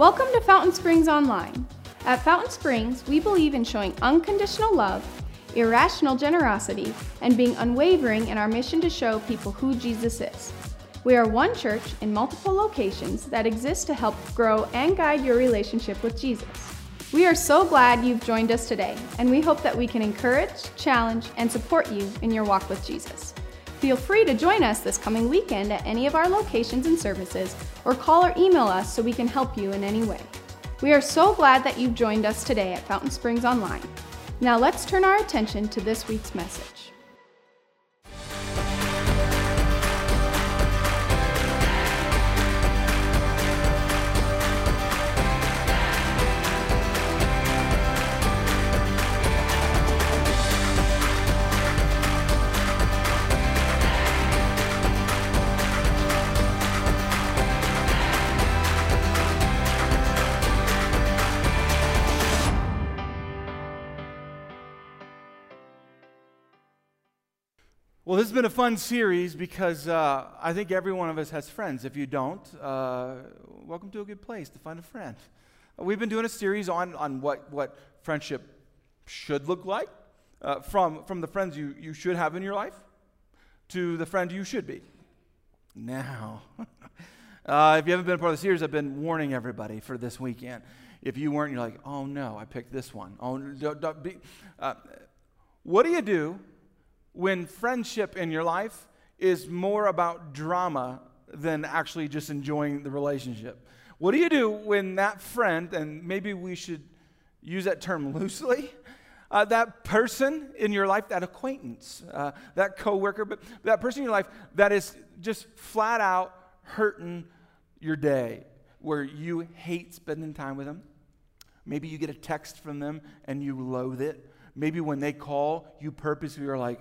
Welcome to Fountain Springs Online. At Fountain Springs, we believe in showing unconditional love, irrational generosity, and being unwavering in our mission to show people who Jesus is. We are one church in multiple locations that exist to help grow and guide your relationship with Jesus. We are so glad you've joined us today, and we hope that we can encourage, challenge, and support you in your walk with Jesus. Feel free to join us this coming weekend at any of our locations and services, or call or email us so we can help you in any way. We are so glad that you've joined us today at Fountain Springs Online. Now let's turn our attention to this week's message. Well, this has been a fun series because uh, I think every one of us has friends. If you don't, uh, welcome to a good place to find a friend. We've been doing a series on, on what, what friendship should look like uh, from, from the friends you, you should have in your life to the friend you should be. Now, uh, if you haven't been a part of the series, I've been warning everybody for this weekend. If you weren't, you're like, oh no, I picked this one. Oh, don't, don't be, uh, what do you do when friendship in your life is more about drama than actually just enjoying the relationship? What do you do when that friend, and maybe we should use that term loosely, uh, that person in your life, that acquaintance, uh, that coworker, but that person in your life that is just flat out hurting your day, where you hate spending time with them? Maybe you get a text from them and you loathe it. Maybe when they call, you purposely are like,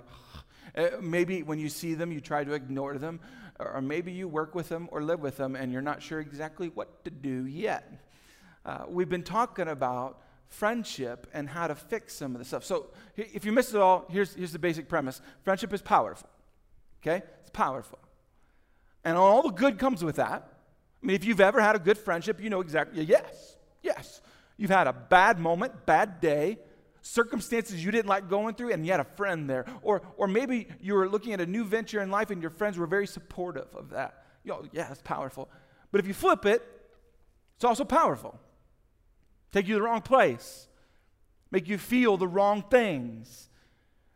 uh, maybe when you see them, you try to ignore them. Or maybe you work with them or live with them and you're not sure exactly what to do yet. Uh, we've been talking about friendship and how to fix some of the stuff. So if you missed it all, here's, here's the basic premise friendship is powerful. Okay? It's powerful. And all the good comes with that. I mean, if you've ever had a good friendship, you know exactly, yes, yes. You've had a bad moment, bad day, circumstances you didn't like going through, and you had a friend there. Or, or maybe you were looking at a new venture in life and your friends were very supportive of that. You know, yeah, it's powerful. But if you flip it, it's also powerful. Take you to the wrong place, make you feel the wrong things,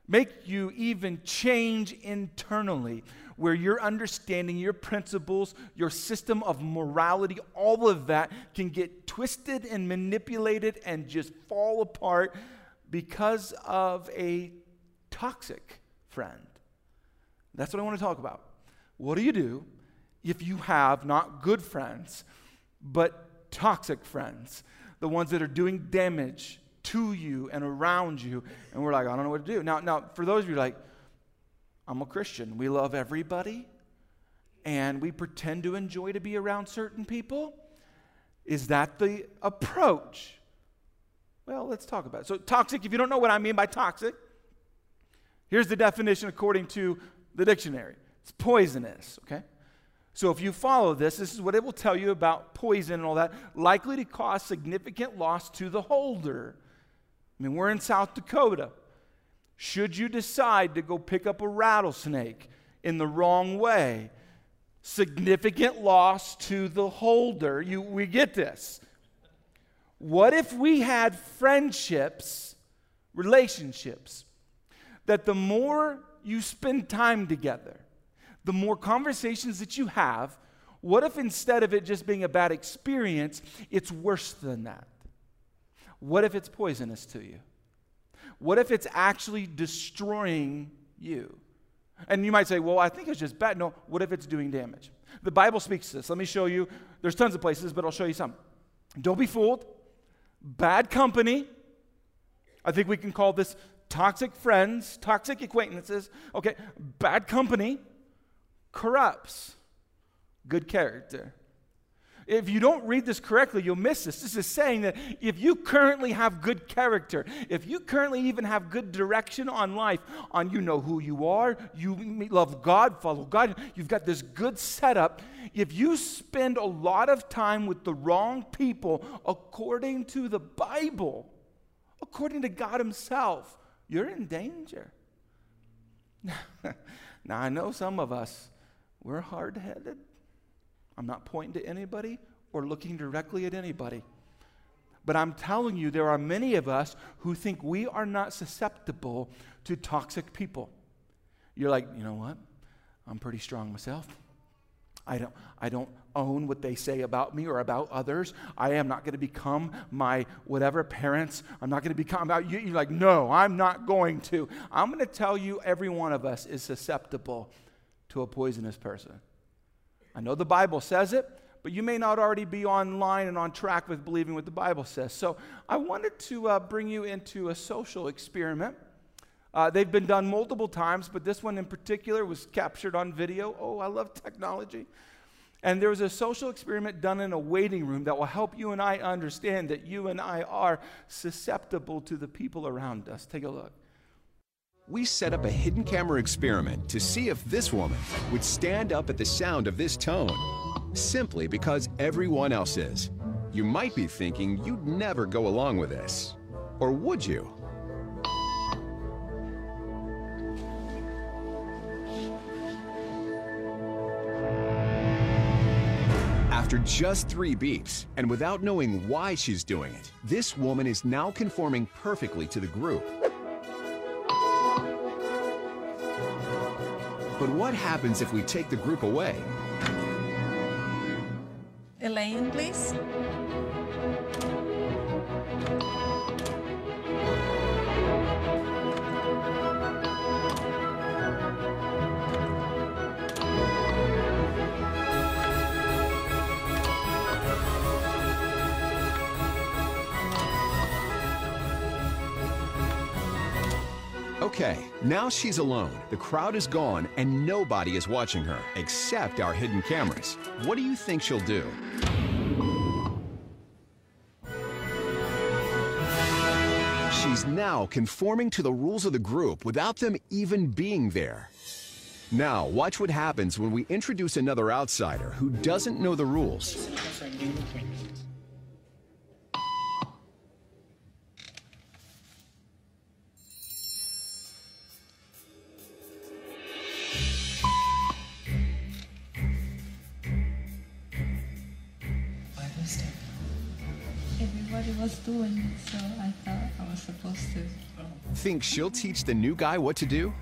make you even change internally where your understanding, your principles, your system of morality, all of that can get twisted and manipulated and just fall apart because of a toxic friend. That's what I want to talk about. What do you do if you have not good friends, but toxic friends? The ones that are doing damage to you and around you. And we're like, I don't know what to do. Now, now for those of you like, I'm a Christian. We love everybody and we pretend to enjoy to be around certain people. Is that the approach? Well, let's talk about it. So, toxic, if you don't know what I mean by toxic, here's the definition according to the dictionary it's poisonous, okay? So, if you follow this, this is what it will tell you about poison and all that, likely to cause significant loss to the holder. I mean, we're in South Dakota. Should you decide to go pick up a rattlesnake in the wrong way, significant loss to the holder, you, we get this. What if we had friendships, relationships, that the more you spend time together, the more conversations that you have, what if instead of it just being a bad experience, it's worse than that? What if it's poisonous to you? What if it's actually destroying you? And you might say, well, I think it's just bad. No, what if it's doing damage? The Bible speaks to this. Let me show you. There's tons of places, but I'll show you some. Don't be fooled bad company. I think we can call this toxic friends, toxic acquaintances. Okay, bad company corrupts good character. If you don't read this correctly, you'll miss this. This is saying that if you currently have good character, if you currently even have good direction on life, on you know who you are, you love God, follow God, you've got this good setup. If you spend a lot of time with the wrong people according to the Bible, according to God Himself, you're in danger. now, I know some of us, we're hard headed. I'm not pointing to anybody or looking directly at anybody. But I'm telling you, there are many of us who think we are not susceptible to toxic people. You're like, you know what? I'm pretty strong myself. I don't, I don't own what they say about me or about others. I am not going to become my whatever parents. I'm not going to become about you. You're like, no, I'm not going to. I'm going to tell you every one of us is susceptible to a poisonous person. I know the Bible says it, but you may not already be online and on track with believing what the Bible says. So I wanted to uh, bring you into a social experiment. Uh, they've been done multiple times, but this one in particular was captured on video. Oh, I love technology. And there was a social experiment done in a waiting room that will help you and I understand that you and I are susceptible to the people around us. Take a look. We set up a hidden camera experiment to see if this woman would stand up at the sound of this tone, simply because everyone else is. You might be thinking you'd never go along with this. Or would you? After just three beeps, and without knowing why she's doing it, this woman is now conforming perfectly to the group. But what happens if we take the group away? Elaine, please. Okay, now she's alone. The crowd is gone and nobody is watching her except our hidden cameras. What do you think she'll do? She's now conforming to the rules of the group without them even being there. Now, watch what happens when we introduce another outsider who doesn't know the rules. Everybody was doing so I thought I was supposed to. Think she'll teach the new guy what to do?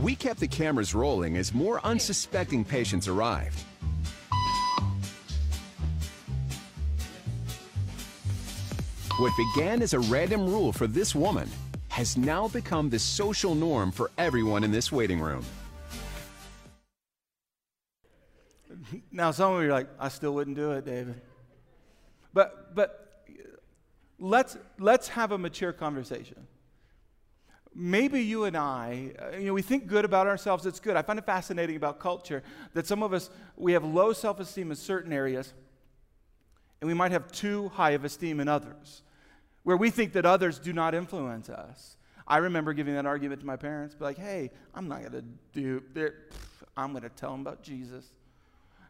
We kept the cameras rolling as more unsuspecting patients arrived. What began as a random rule for this woman has now become the social norm for everyone in this waiting room. Now, some of you are like, I still wouldn't do it, David. But, but let's, let's have a mature conversation. Maybe you and I, uh, you know, we think good about ourselves. It's good. I find it fascinating about culture that some of us, we have low self esteem in certain areas, and we might have too high of esteem in others, where we think that others do not influence us. I remember giving that argument to my parents, be like, hey, I'm not going to do, I'm going to tell them about Jesus.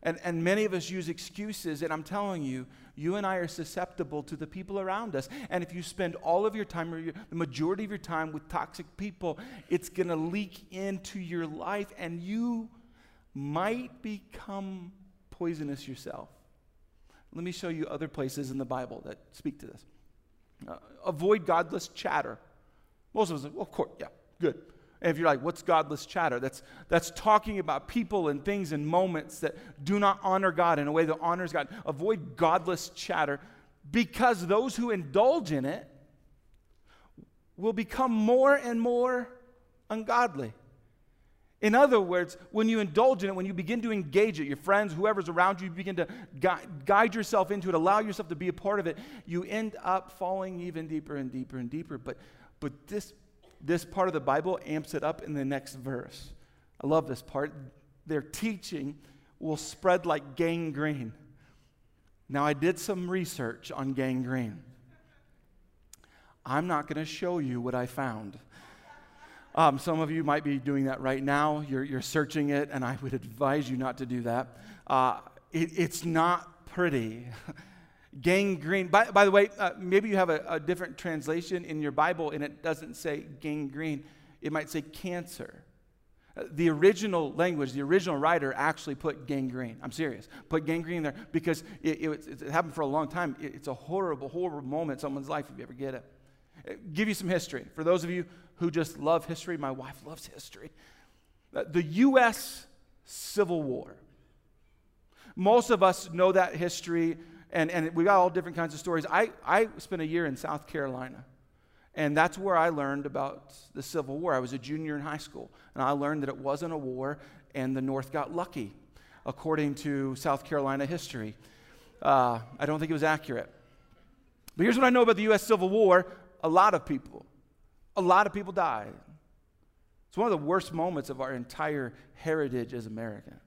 And, and many of us use excuses, and I'm telling you, you and I are susceptible to the people around us. And if you spend all of your time, or your, the majority of your time with toxic people, it's going to leak into your life, and you might become poisonous yourself. Let me show you other places in the Bible that speak to this. Uh, avoid godless chatter. Most of us, well, of course, yeah, good. And if you're like, what's godless chatter? That's, that's talking about people and things and moments that do not honor God in a way that honors God. Avoid godless chatter because those who indulge in it will become more and more ungodly. In other words, when you indulge in it, when you begin to engage it, your friends, whoever's around you, you begin to guide yourself into it, allow yourself to be a part of it, you end up falling even deeper and deeper and deeper. But, but this, this part of the Bible amps it up in the next verse. I love this part. Their teaching will spread like gangrene. Now, I did some research on gangrene. I'm not going to show you what I found. Um, some of you might be doing that right now. You're, you're searching it, and I would advise you not to do that. Uh, it, it's not pretty. gangrene. By, by the way, uh, maybe you have a, a, different translation in your Bible and it doesn't say gangrene, it might say cancer. Uh, the original language, the original writer actually put gangrene. I'm serious. Put gangrene there because it, it, it happened for a long time. it's a horrible, horrible moment in someone's life if you ever get it. Uh, give you some history. For those of you who just love history. My wife loves history. Uh, the U.S. Civil War. Most of us know that history, and, and we got all different kinds of stories. I, I spent a year in South Carolina, and that's where I learned about the Civil War. I was a junior in high school, and I learned that it wasn't a war, and the North got lucky, according to South Carolina history. Uh, I don't think it was accurate. But here's what I know about the U.S. Civil War a lot of people a lot of people died. It's one of the worst moments of our entire heritage as Americans.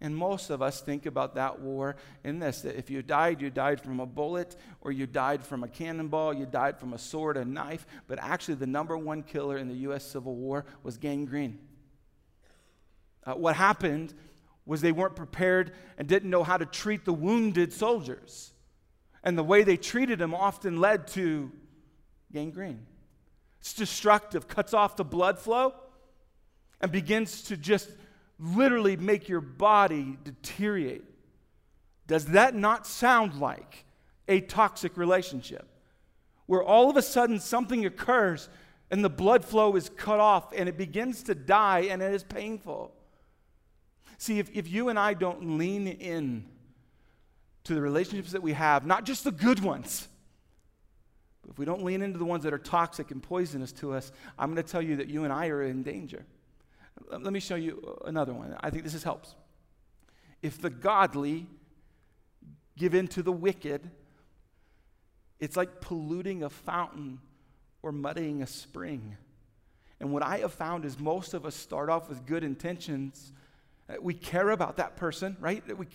And most of us think about that war in this that if you died, you died from a bullet, or you died from a cannonball, you died from a sword, a knife. But actually, the number one killer in the U.S. Civil War was gangrene. Uh, what happened was they weren't prepared and didn't know how to treat the wounded soldiers. And the way they treated them often led to gangrene. It's destructive, cuts off the blood flow, and begins to just literally make your body deteriorate. Does that not sound like a toxic relationship? Where all of a sudden something occurs and the blood flow is cut off and it begins to die and it is painful. See, if, if you and I don't lean in to the relationships that we have, not just the good ones, but if we don't lean into the ones that are toxic and poisonous to us, I'm going to tell you that you and I are in danger. Let me show you another one. I think this is helps. If the godly give in to the wicked, it's like polluting a fountain or muddying a spring. And what I have found is most of us start off with good intentions Uh, we care about that person, right? We,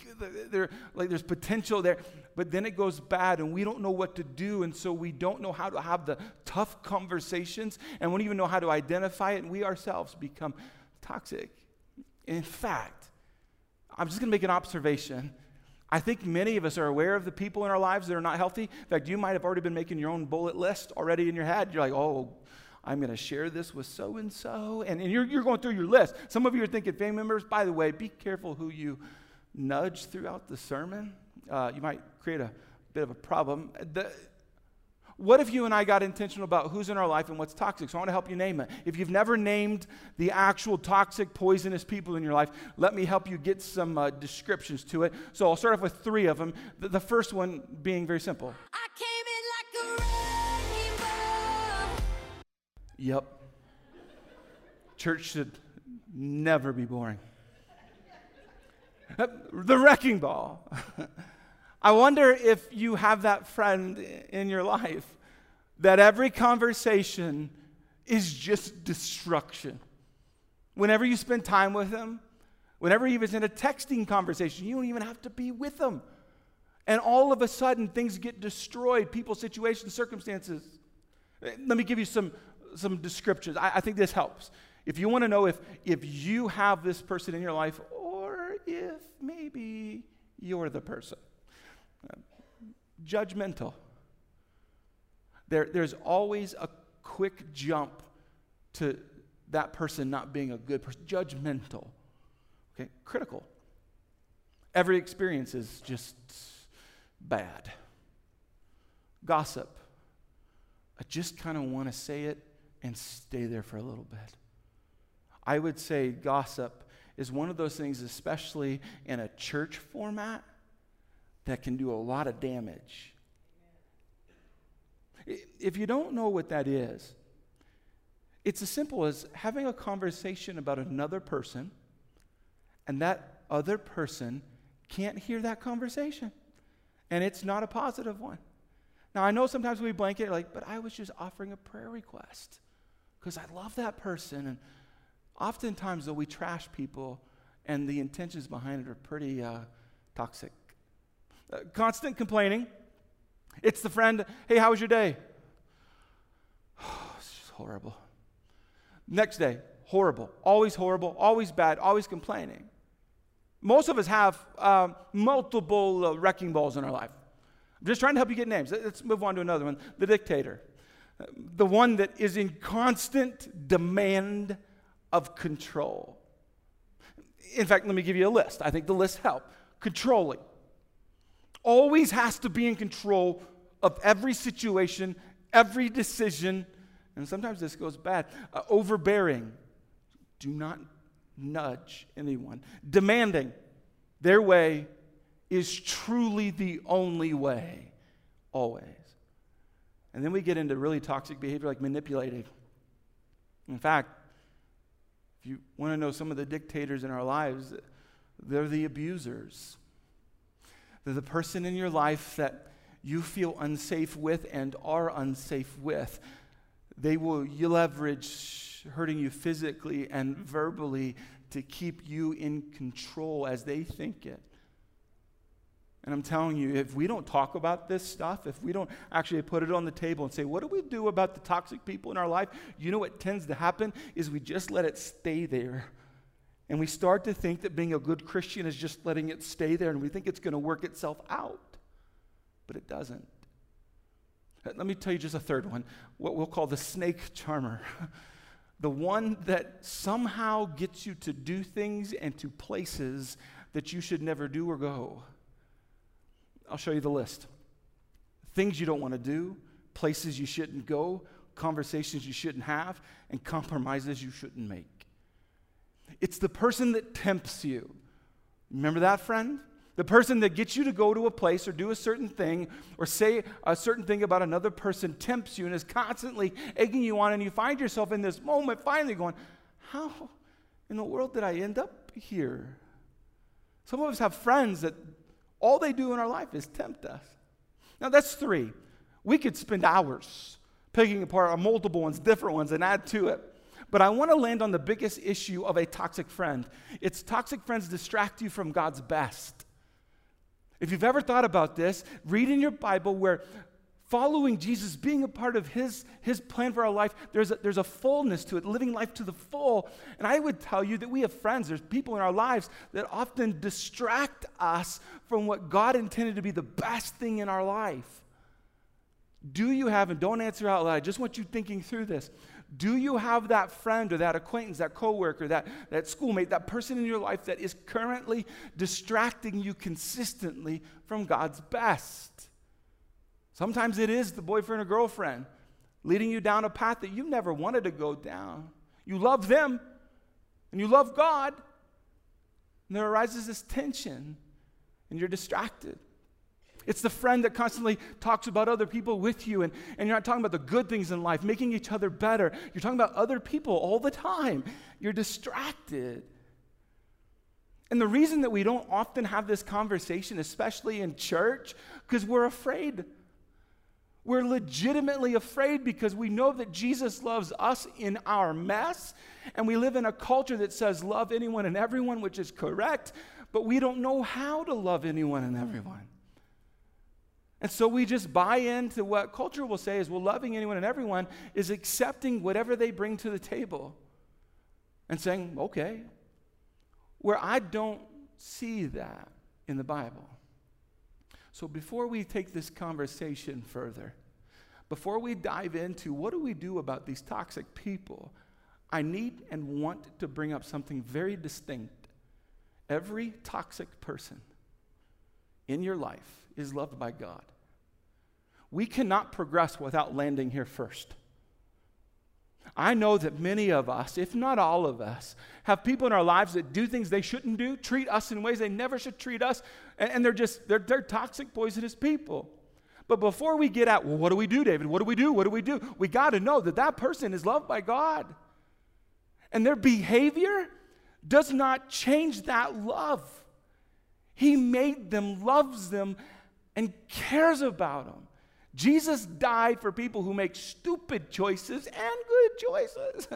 like there's potential there, but then it goes bad and we don't know what to do. And so we don't know how to have the tough conversations and we don't even know how to identify it. And we ourselves become toxic. In fact, I'm just going to make an observation. I think many of us are aware of the people in our lives that are not healthy. In fact, you might have already been making your own bullet list already in your head. You're like, oh, I'm going to share this with so and so. And you're, you're going through your list. Some of you are thinking, family members, by the way, be careful who you nudge throughout the sermon. Uh, you might create a bit of a problem. The, what if you and I got intentional about who's in our life and what's toxic? So I want to help you name it. If you've never named the actual toxic, poisonous people in your life, let me help you get some uh, descriptions to it. So I'll start off with three of them. The, the first one being very simple. Yep. Church should never be boring. the wrecking ball. I wonder if you have that friend in your life that every conversation is just destruction. Whenever you spend time with them, whenever he was in a texting conversation, you don't even have to be with them. And all of a sudden, things get destroyed, people, situations, circumstances. Let me give you some some descriptions. I, I think this helps. If you want to know if, if you have this person in your life or if maybe you're the person, judgmental. There, there's always a quick jump to that person not being a good person. Judgmental. Okay, critical. Every experience is just bad. Gossip. I just kind of want to say it and stay there for a little bit. I would say gossip is one of those things, especially in a church format, that can do a lot of damage. If you don't know what that is, It's as simple as having a conversation about another person, and that other person can't hear that conversation. And it's not a positive one. Now, I know sometimes we blanket, like, but I was just offering a prayer request because I love that person. And oftentimes, though, we trash people, and the intentions behind it are pretty uh, toxic. Uh, constant complaining. It's the friend, hey, how was your day? it's just horrible. Next day, horrible. Always horrible, always bad, always complaining. Most of us have um, multiple uh, wrecking balls in our life. I'm just trying to help you get names. Let's move on to another one the dictator. The one that is in constant demand of control. In fact, let me give you a list. I think the list help. Controlling. Always has to be in control of every situation, every decision, and sometimes this goes bad. Uh, overbearing. Do not nudge anyone. Demanding. Their way is truly the only way, always. And then we get into really toxic behavior like manipulating. In fact, if you want to know some of the dictators in our lives, they're the abusers. They're the person in your life that you feel unsafe with and are unsafe with. They will leverage hurting you physically and verbally to keep you in control as they think it. And I'm telling you, if we don't talk about this stuff, if we don't actually put it on the table and say, what do we do about the toxic people in our life? You know what tends to happen is we just let it stay there. And we start to think that being a good Christian is just letting it stay there, and we think it's going to work itself out. But it doesn't. Let me tell you just a third one, what we'll call the snake charmer. the one that somehow gets you to do things and to places that you should never do or go. I'll show you the list. Things you don't want to do, places you shouldn't go, conversations you shouldn't have, and compromises you shouldn't make. It's the person that tempts you. Remember that, friend? The person that gets you to go to a place or do a certain thing or say a certain thing about another person tempts you and is constantly egging you on, and you find yourself in this moment finally going, How in the world did I end up here? Some of us have friends that all they do in our life is tempt us. Now, that's three. We could spend hours picking apart multiple ones, different ones, and add to it. But I want to land on the biggest issue of a toxic friend. It's toxic friends distract you from God's best. If you've ever thought about this, read in your Bible where following Jesus, being a part of his, his plan for our life, there's a, there's a fullness to it, living life to the full. And I would tell you that we have friends, there's people in our lives that often distract us from what God intended to be the best thing in our life. Do you have, and don't answer out loud, I just want you thinking through this. Do you have that friend or that acquaintance, that coworker, that, that schoolmate, that person in your life that is currently distracting you consistently from God's best? Sometimes it is the boyfriend or girlfriend leading you down a path that you never wanted to go down. You love them and you love God, and there arises this tension, and you're distracted. It's the friend that constantly talks about other people with you, and, and you're not talking about the good things in life, making each other better. You're talking about other people all the time. You're distracted. And the reason that we don't often have this conversation, especially in church, because we're afraid. We're legitimately afraid because we know that Jesus loves us in our mess, and we live in a culture that says love anyone and everyone, which is correct, but we don't know how to love anyone and everyone. And so we just buy into what culture will say is, well, loving anyone and everyone is accepting whatever they bring to the table and saying, okay. Where I don't see that in the Bible. So before we take this conversation further, before we dive into what do we do about these toxic people, I need and want to bring up something very distinct. Every toxic person in your life is loved by God. We cannot progress without landing here first. I know that many of us, if not all of us, have people in our lives that do things they shouldn't do, treat us in ways they never should treat us, and, and they're just they're, they're toxic, poisonous people. But before we get at, well, what do we do, David? What do we do? What do we do? We got to know that that person is loved by God. And their behavior does not change that love. He made them, loves them, and cares about them. Jesus died for people who make stupid choices and good choices.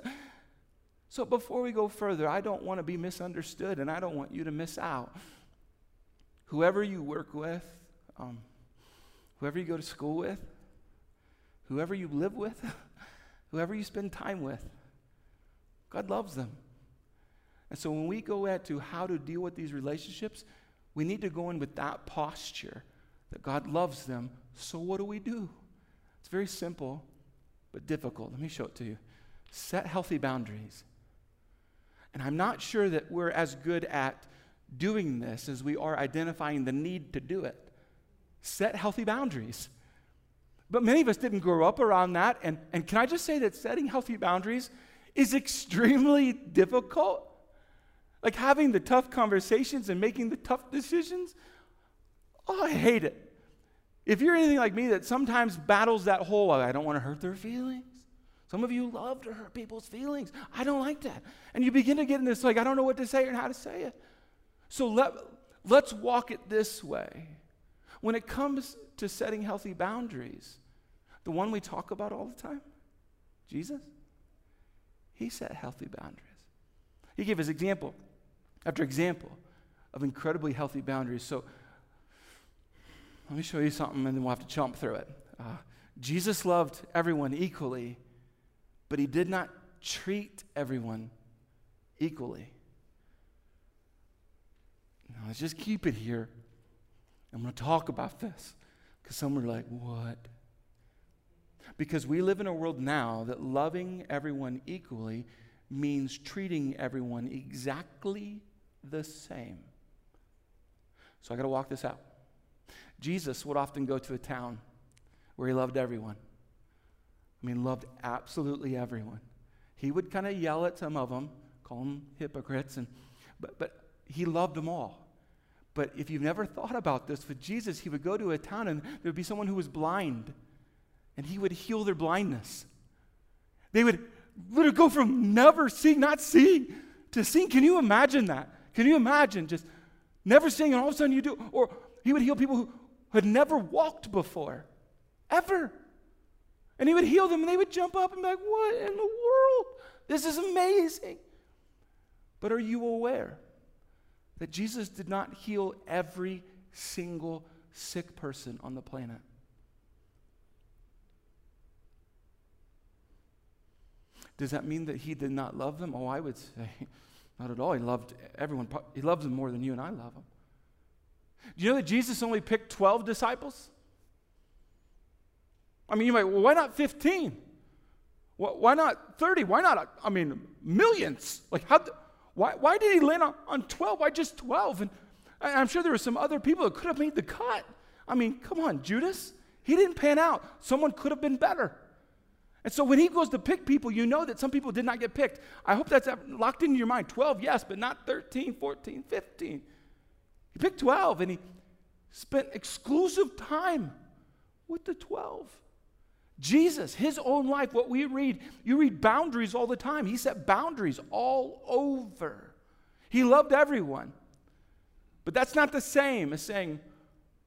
so before we go further, I don't want to be misunderstood and I don't want you to miss out. Whoever you work with, um, whoever you go to school with, whoever you live with, whoever you spend time with, God loves them. And so when we go into how to deal with these relationships, we need to go in with that posture that God loves them. So what do we do? It's very simple, but difficult. Let me show it to you. Set healthy boundaries. And I'm not sure that we're as good at doing this as we are identifying the need to do it. Set healthy boundaries. But many of us didn't grow up around that. And, and can I just say that setting healthy boundaries is extremely difficult? Like having the tough conversations and making the tough decisions. Oh, I hate it. If you're anything like me that sometimes battles that whole, I don't want to hurt their feelings. Some of you love to hurt people's feelings. I don't like that. And you begin to get in this, like, I don't know what to say or how to say it. So let, let's walk it this way. When it comes to setting healthy boundaries, the one we talk about all the time, Jesus, he set healthy boundaries. He gave us example after example of incredibly healthy boundaries. So let me show you something and then we'll have to jump through it. Uh, Jesus loved everyone equally, but he did not treat everyone equally. Now, let's just keep it here. I'm going to talk about this because some are like, what? Because we live in a world now that loving everyone equally means treating everyone exactly the same. So I got to walk this out. Jesus would often go to a town where he loved everyone. I mean, loved absolutely everyone. He would kind of yell at some of them, call them hypocrites, and, but, but he loved them all. But if you've never thought about this, with Jesus, he would go to a town and there would be someone who was blind, and he would heal their blindness. They would literally go from never seeing, not seeing, to seeing. Can you imagine that? Can you imagine just never seeing and all of a sudden you do? Or he would heal people who had never walked before, ever. And he would heal them and they would jump up and be like, What in the world? This is amazing. But are you aware that Jesus did not heal every single sick person on the planet. Does that mean that he did not love them? Oh, I would say not at all. He loved everyone. He loves them more than you and I love them. Do you know that Jesus only picked 12 disciples? I mean, you might, well, why not 15? Why not 30? Why not, I mean, millions? Like, how, why, why did he land on, on 12? Why just 12? And I'm sure there were some other people that could have made the cut. I mean, come on, Judas. He didn't pan out. Someone could have been better. And so when he goes to pick people, you know that some people did not get picked. I hope that's locked into your mind. 12, yes, but not 13, 14, 15. He picked 12 and he spent exclusive time with the 12. Jesus, his own life, what we read, you read boundaries all the time. He set boundaries all over. He loved everyone. But that's not the same as saying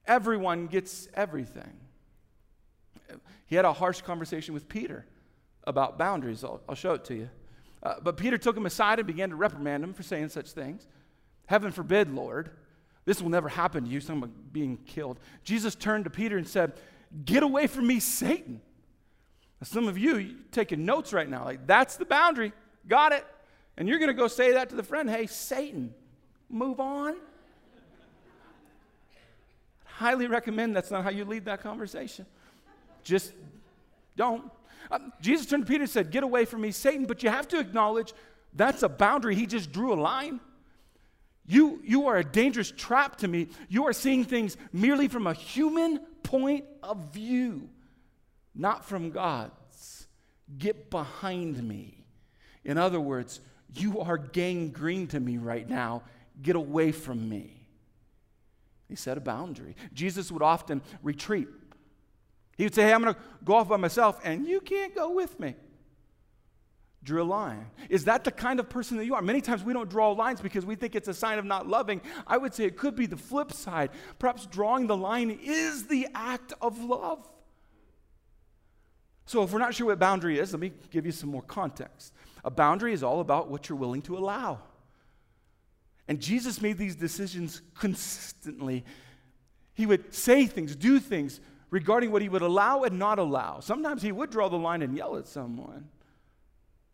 everyone gets everything. He had a harsh conversation with Peter about boundaries. I'll, I'll show it to you. Uh, but Peter took him aside and began to reprimand him for saying such things. Heaven forbid, Lord. This will never happen to you, someone being killed. Jesus turned to Peter and said, Get away from me, Satan. Some of you taking notes right now, like that's the boundary. Got it. And you're going to go say that to the friend, hey, Satan, move on. Highly recommend that's not how you lead that conversation. Just don't. Uh, Jesus turned to Peter and said, Get away from me, Satan. But you have to acknowledge that's a boundary. He just drew a line. You, you are a dangerous trap to me. You are seeing things merely from a human point of view not from God's. Get behind me. In other words, you are gangrene to me right now. Get away from me. He set a boundary. Jesus would often retreat He would say, Hey, I'm going to go off by myself, and you can't go with me. Drew a line. Is that the kind of person that you are? Many times we don't draw lines because we think it's a sign of not loving. I would say it could be the flip side. Perhaps drawing the line is the act of love. So, if we're not sure what boundary is, let me give you some more context. A boundary is all about what you're willing to allow. And Jesus made these decisions consistently. He would say things, do things regarding what he would allow and not allow. Sometimes he would draw the line and yell at someone.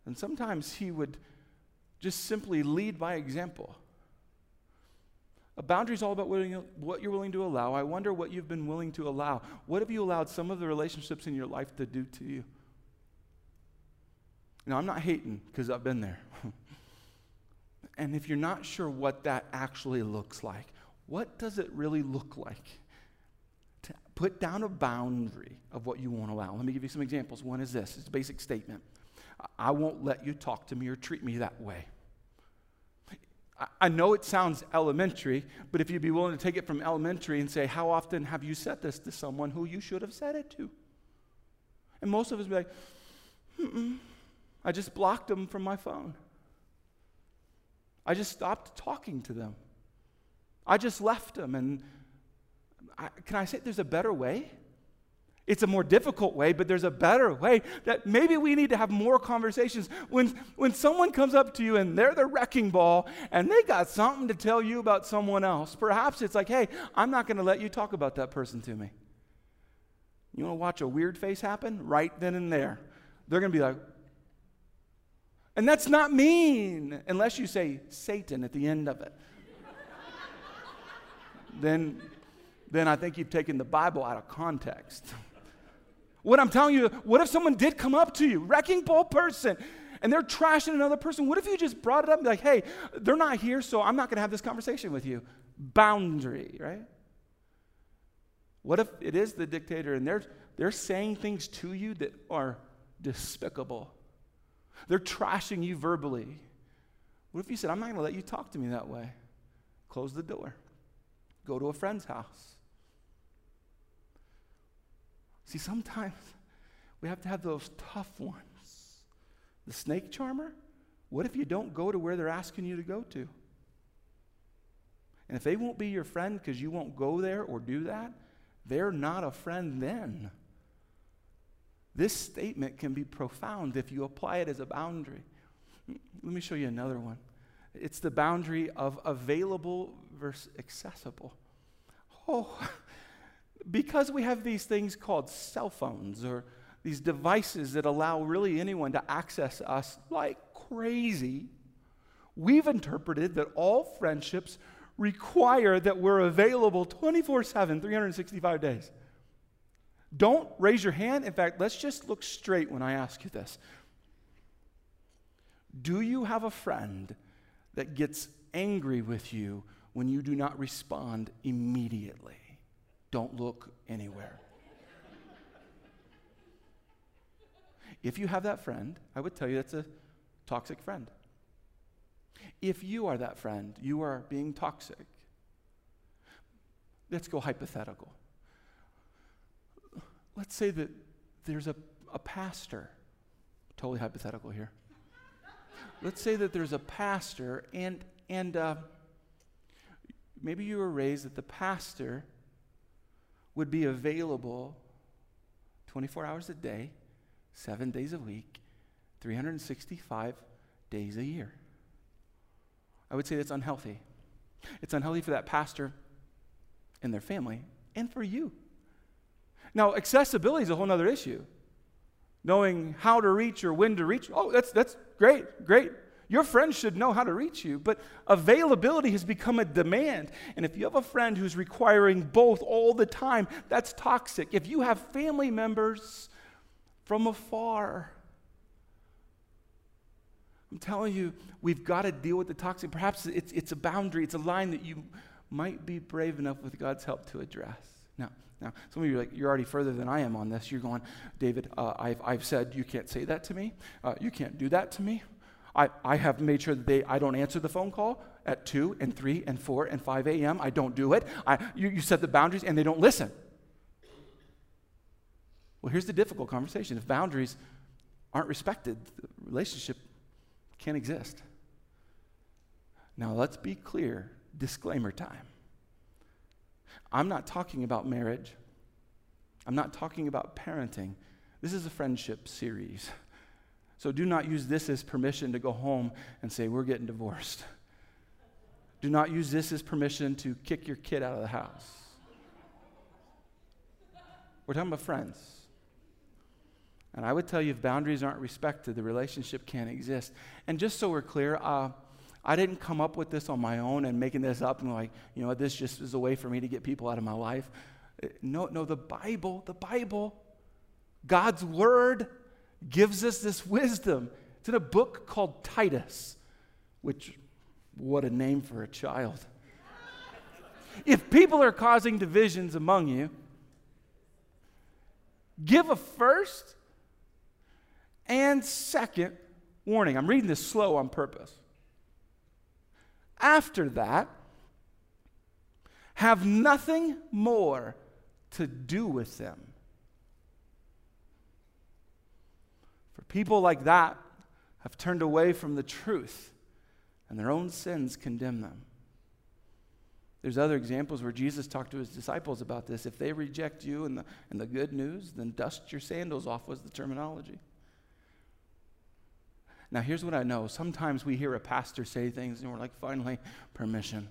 And sometimes he would just simply lead by example. A boundary is all about what you're willing to allow. I wonder what you've been willing to allow. What have you allowed some of the relationships in your life to do to you? Now, I'm not hating because I've been there. and if you're not sure what that actually looks like, what does it really look like? To put down a boundary of what you won't allow. Let me give you some examples. One is this it's a basic statement I won't let you talk to me or treat me that way. I know it sounds elementary, but if you'd be willing to take it from elementary and say, How often have you said this to someone who you should have said it to? And most of us be like, Mm-mm. I just blocked them from my phone. I just stopped talking to them. I just left them. And I, can I say there's a better way? It's a more difficult way, but there's a better way that maybe we need to have more conversations. When, when someone comes up to you and they're the wrecking ball and they got something to tell you about someone else, perhaps it's like, hey, I'm not going to let you talk about that person to me. You want to watch a weird face happen? Right then and there. They're going to be like, and that's not mean unless you say Satan at the end of it. then, then I think you've taken the Bible out of context. What I'm telling you, what if someone did come up to you, wrecking ball person, and they're trashing another person? What if you just brought it up and be like, hey, they're not here, so I'm not going to have this conversation with you? Boundary, right? What if it is the dictator and they're, they're saying things to you that are despicable? They're trashing you verbally. What if you said, I'm not going to let you talk to me that way? Close the door, go to a friend's house. See, sometimes we have to have those tough ones. The snake charmer, what if you don't go to where they're asking you to go to? And if they won't be your friend because you won't go there or do that, they're not a friend then. This statement can be profound if you apply it as a boundary. Let me show you another one. It's the boundary of available versus accessible. Oh, because we have these things called cell phones or these devices that allow really anyone to access us like crazy, we've interpreted that all friendships require that we're available 24 7, 365 days. Don't raise your hand. In fact, let's just look straight when I ask you this. Do you have a friend that gets angry with you when you do not respond immediately? Don't look anywhere. if you have that friend, I would tell you that's a toxic friend. If you are that friend, you are being toxic. Let's go hypothetical. Let's say that there's a, a pastor, totally hypothetical here. Let's say that there's a pastor, and, and uh, maybe you were raised that the pastor would be available 24 hours a day, seven days a week, 365 days a year. I would say that's unhealthy. It's unhealthy for that pastor and their family and for you. Now, accessibility is a whole other issue. Knowing how to reach or when to reach, oh, that's, that's great, great. Your friends should know how to reach you, but availability has become a demand. And if you have a friend who's requiring both all the time, that's toxic. If you have family members from afar, I'm telling you, we've got to deal with the toxic. Perhaps it's, it's a boundary, it's a line that you might be brave enough with God's help to address. Now, now, some of you are like, you're already further than I am on this. You're going, David, uh, I've, I've said you can't say that to me. Uh, you can't do that to me. I, I have made sure that they, I don't answer the phone call at 2 and 3 and 4 and 5 a.m. I don't do it. I, you, you set the boundaries and they don't listen. Well, here's the difficult conversation. If boundaries aren't respected, the relationship can't exist. Now, let's be clear disclaimer time. I'm not talking about marriage, I'm not talking about parenting. This is a friendship series. So do not use this as permission to go home and say, We're getting divorced. Do not use this as permission to kick your kid out of the house. We're talking about friends. And I would tell you if boundaries aren't respected, the relationship can't exist. And just so we're clear, uh, I didn't come up with this on my own and making this up and like, you know, this just is a way for me to get people out of my life. Uh, no, no, the Bible, the Bible, God's Word gives us this wisdom. It's in a book called Titus, which, what a name for a child. if people are causing divisions among you, give a first and second warning. I'm reading this slow on purpose. After that, have nothing more to do with them. For people like that have turned away from the truth, and their own sins condemn them. There's other examples where Jesus talked to his disciples about this. If they reject you and the, and the good news, then dust your sandals off, was the terminology. Now, here's what I know. Sometimes we hear a pastor say things and we're like, finally, permission.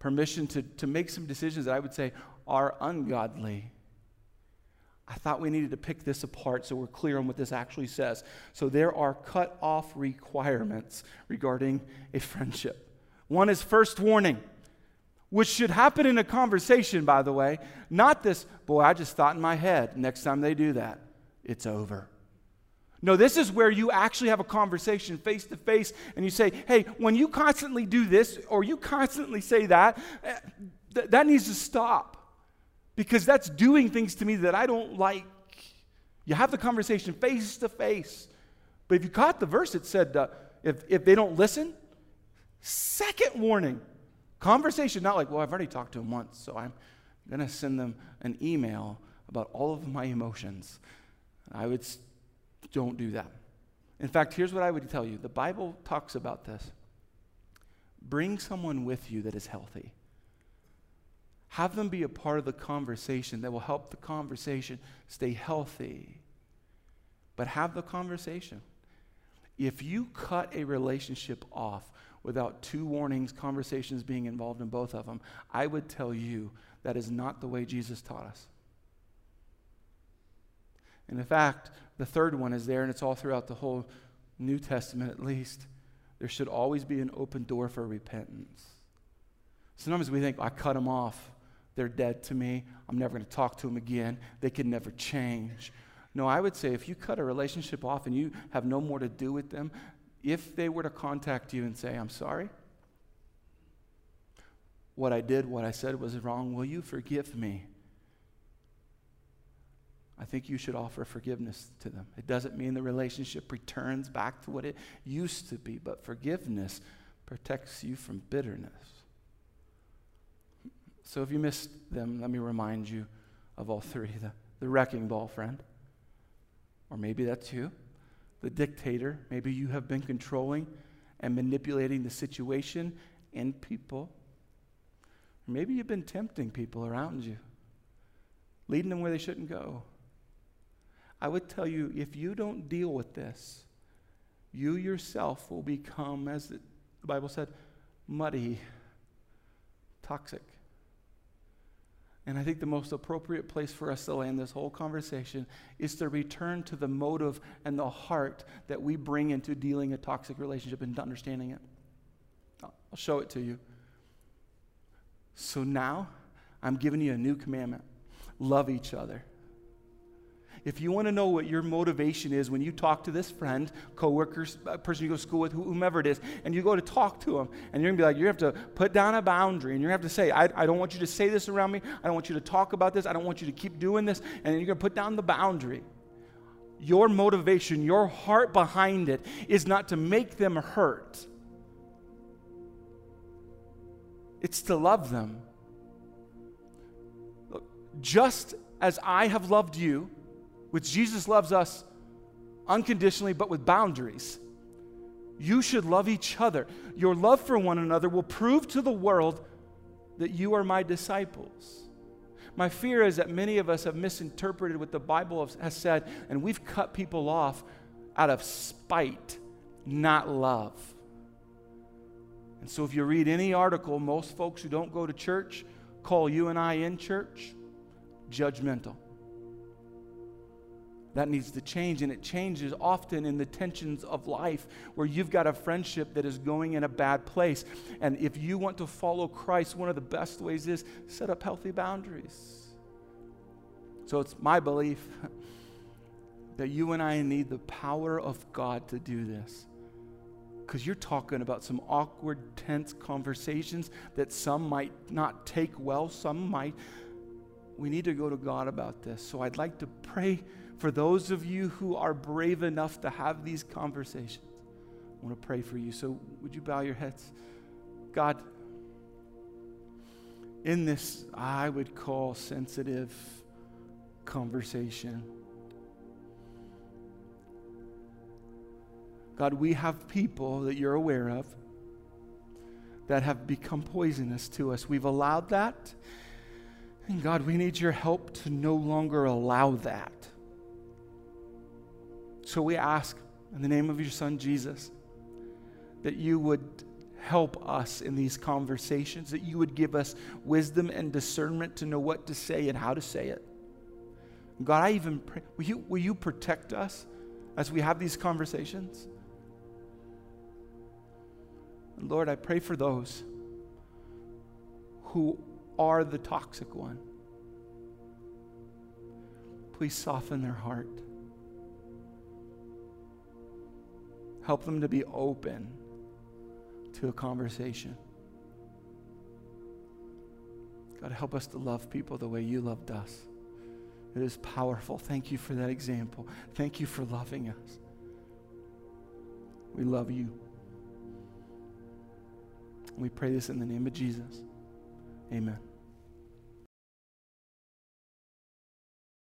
Permission to, to make some decisions that I would say are ungodly. I thought we needed to pick this apart so we're clear on what this actually says. So, there are cut off requirements regarding a friendship. One is first warning, which should happen in a conversation, by the way, not this, boy, I just thought in my head, next time they do that, it's over. No, this is where you actually have a conversation face to face and you say, hey, when you constantly do this or you constantly say that, eh, th- that needs to stop because that's doing things to me that I don't like. You have the conversation face to face. But if you caught the verse, it said, uh, if, if they don't listen, second warning. Conversation, not like, well, I've already talked to them once, so I'm going to send them an email about all of my emotions. I would don't do that. In fact, here's what I would tell you the Bible talks about this. Bring someone with you that is healthy. Have them be a part of the conversation that will help the conversation stay healthy. But have the conversation. If you cut a relationship off without two warnings, conversations being involved in both of them, I would tell you that is not the way Jesus taught us. And in fact, the third one is there, and it's all throughout the whole New Testament at least. There should always be an open door for repentance. Sometimes we think, I cut them off. They're dead to me. I'm never going to talk to them again. They can never change. No, I would say if you cut a relationship off and you have no more to do with them, if they were to contact you and say, I'm sorry, what I did, what I said was wrong, will you forgive me? I think you should offer forgiveness to them. It doesn't mean the relationship returns back to what it used to be, but forgiveness protects you from bitterness. So if you missed them, let me remind you of all three the, the wrecking ball friend, or maybe that's you, the dictator. Maybe you have been controlling and manipulating the situation and people. Maybe you've been tempting people around you, leading them where they shouldn't go. I would tell you if you don't deal with this, you yourself will become, as the Bible said, muddy, toxic. And I think the most appropriate place for us to land this whole conversation is to return to the motive and the heart that we bring into dealing a toxic relationship and understanding it. I'll show it to you. So now I'm giving you a new commandment love each other if you want to know what your motivation is when you talk to this friend, coworker, uh, person you go to school with, whomever it is, and you go to talk to them, and you're going to be like, you have to put down a boundary, and you're going to have to say, I, I don't want you to say this around me. I don't want you to talk about this. I don't want you to keep doing this. And you're going to put down the boundary. Your motivation, your heart behind it is not to make them hurt, it's to love them. Just as I have loved you, which Jesus loves us unconditionally, but with boundaries. You should love each other. Your love for one another will prove to the world that you are my disciples. My fear is that many of us have misinterpreted what the Bible has said, and we've cut people off out of spite, not love. And so, if you read any article, most folks who don't go to church call you and I in church judgmental. That needs to change, and it changes often in the tensions of life where you've got a friendship that is going in a bad place. And if you want to follow Christ, one of the best ways is set up healthy boundaries. So it's my belief that you and I need the power of God to do this. Because you're talking about some awkward, tense conversations that some might not take well, some might. We need to go to God about this. So I'd like to pray for those of you who are brave enough to have these conversations. I want to pray for you. So, would you bow your heads? God, in this, I would call sensitive conversation, God, we have people that you're aware of that have become poisonous to us. We've allowed that. And God, we need your help to no longer allow that. So we ask in the name of your son Jesus that you would help us in these conversations, that you would give us wisdom and discernment to know what to say and how to say it. God, I even pray, will you, will you protect us as we have these conversations? And Lord, I pray for those who are the toxic one. Please soften their heart. Help them to be open to a conversation. God, help us to love people the way you loved us. It is powerful. Thank you for that example. Thank you for loving us. We love you. We pray this in the name of Jesus. Amen.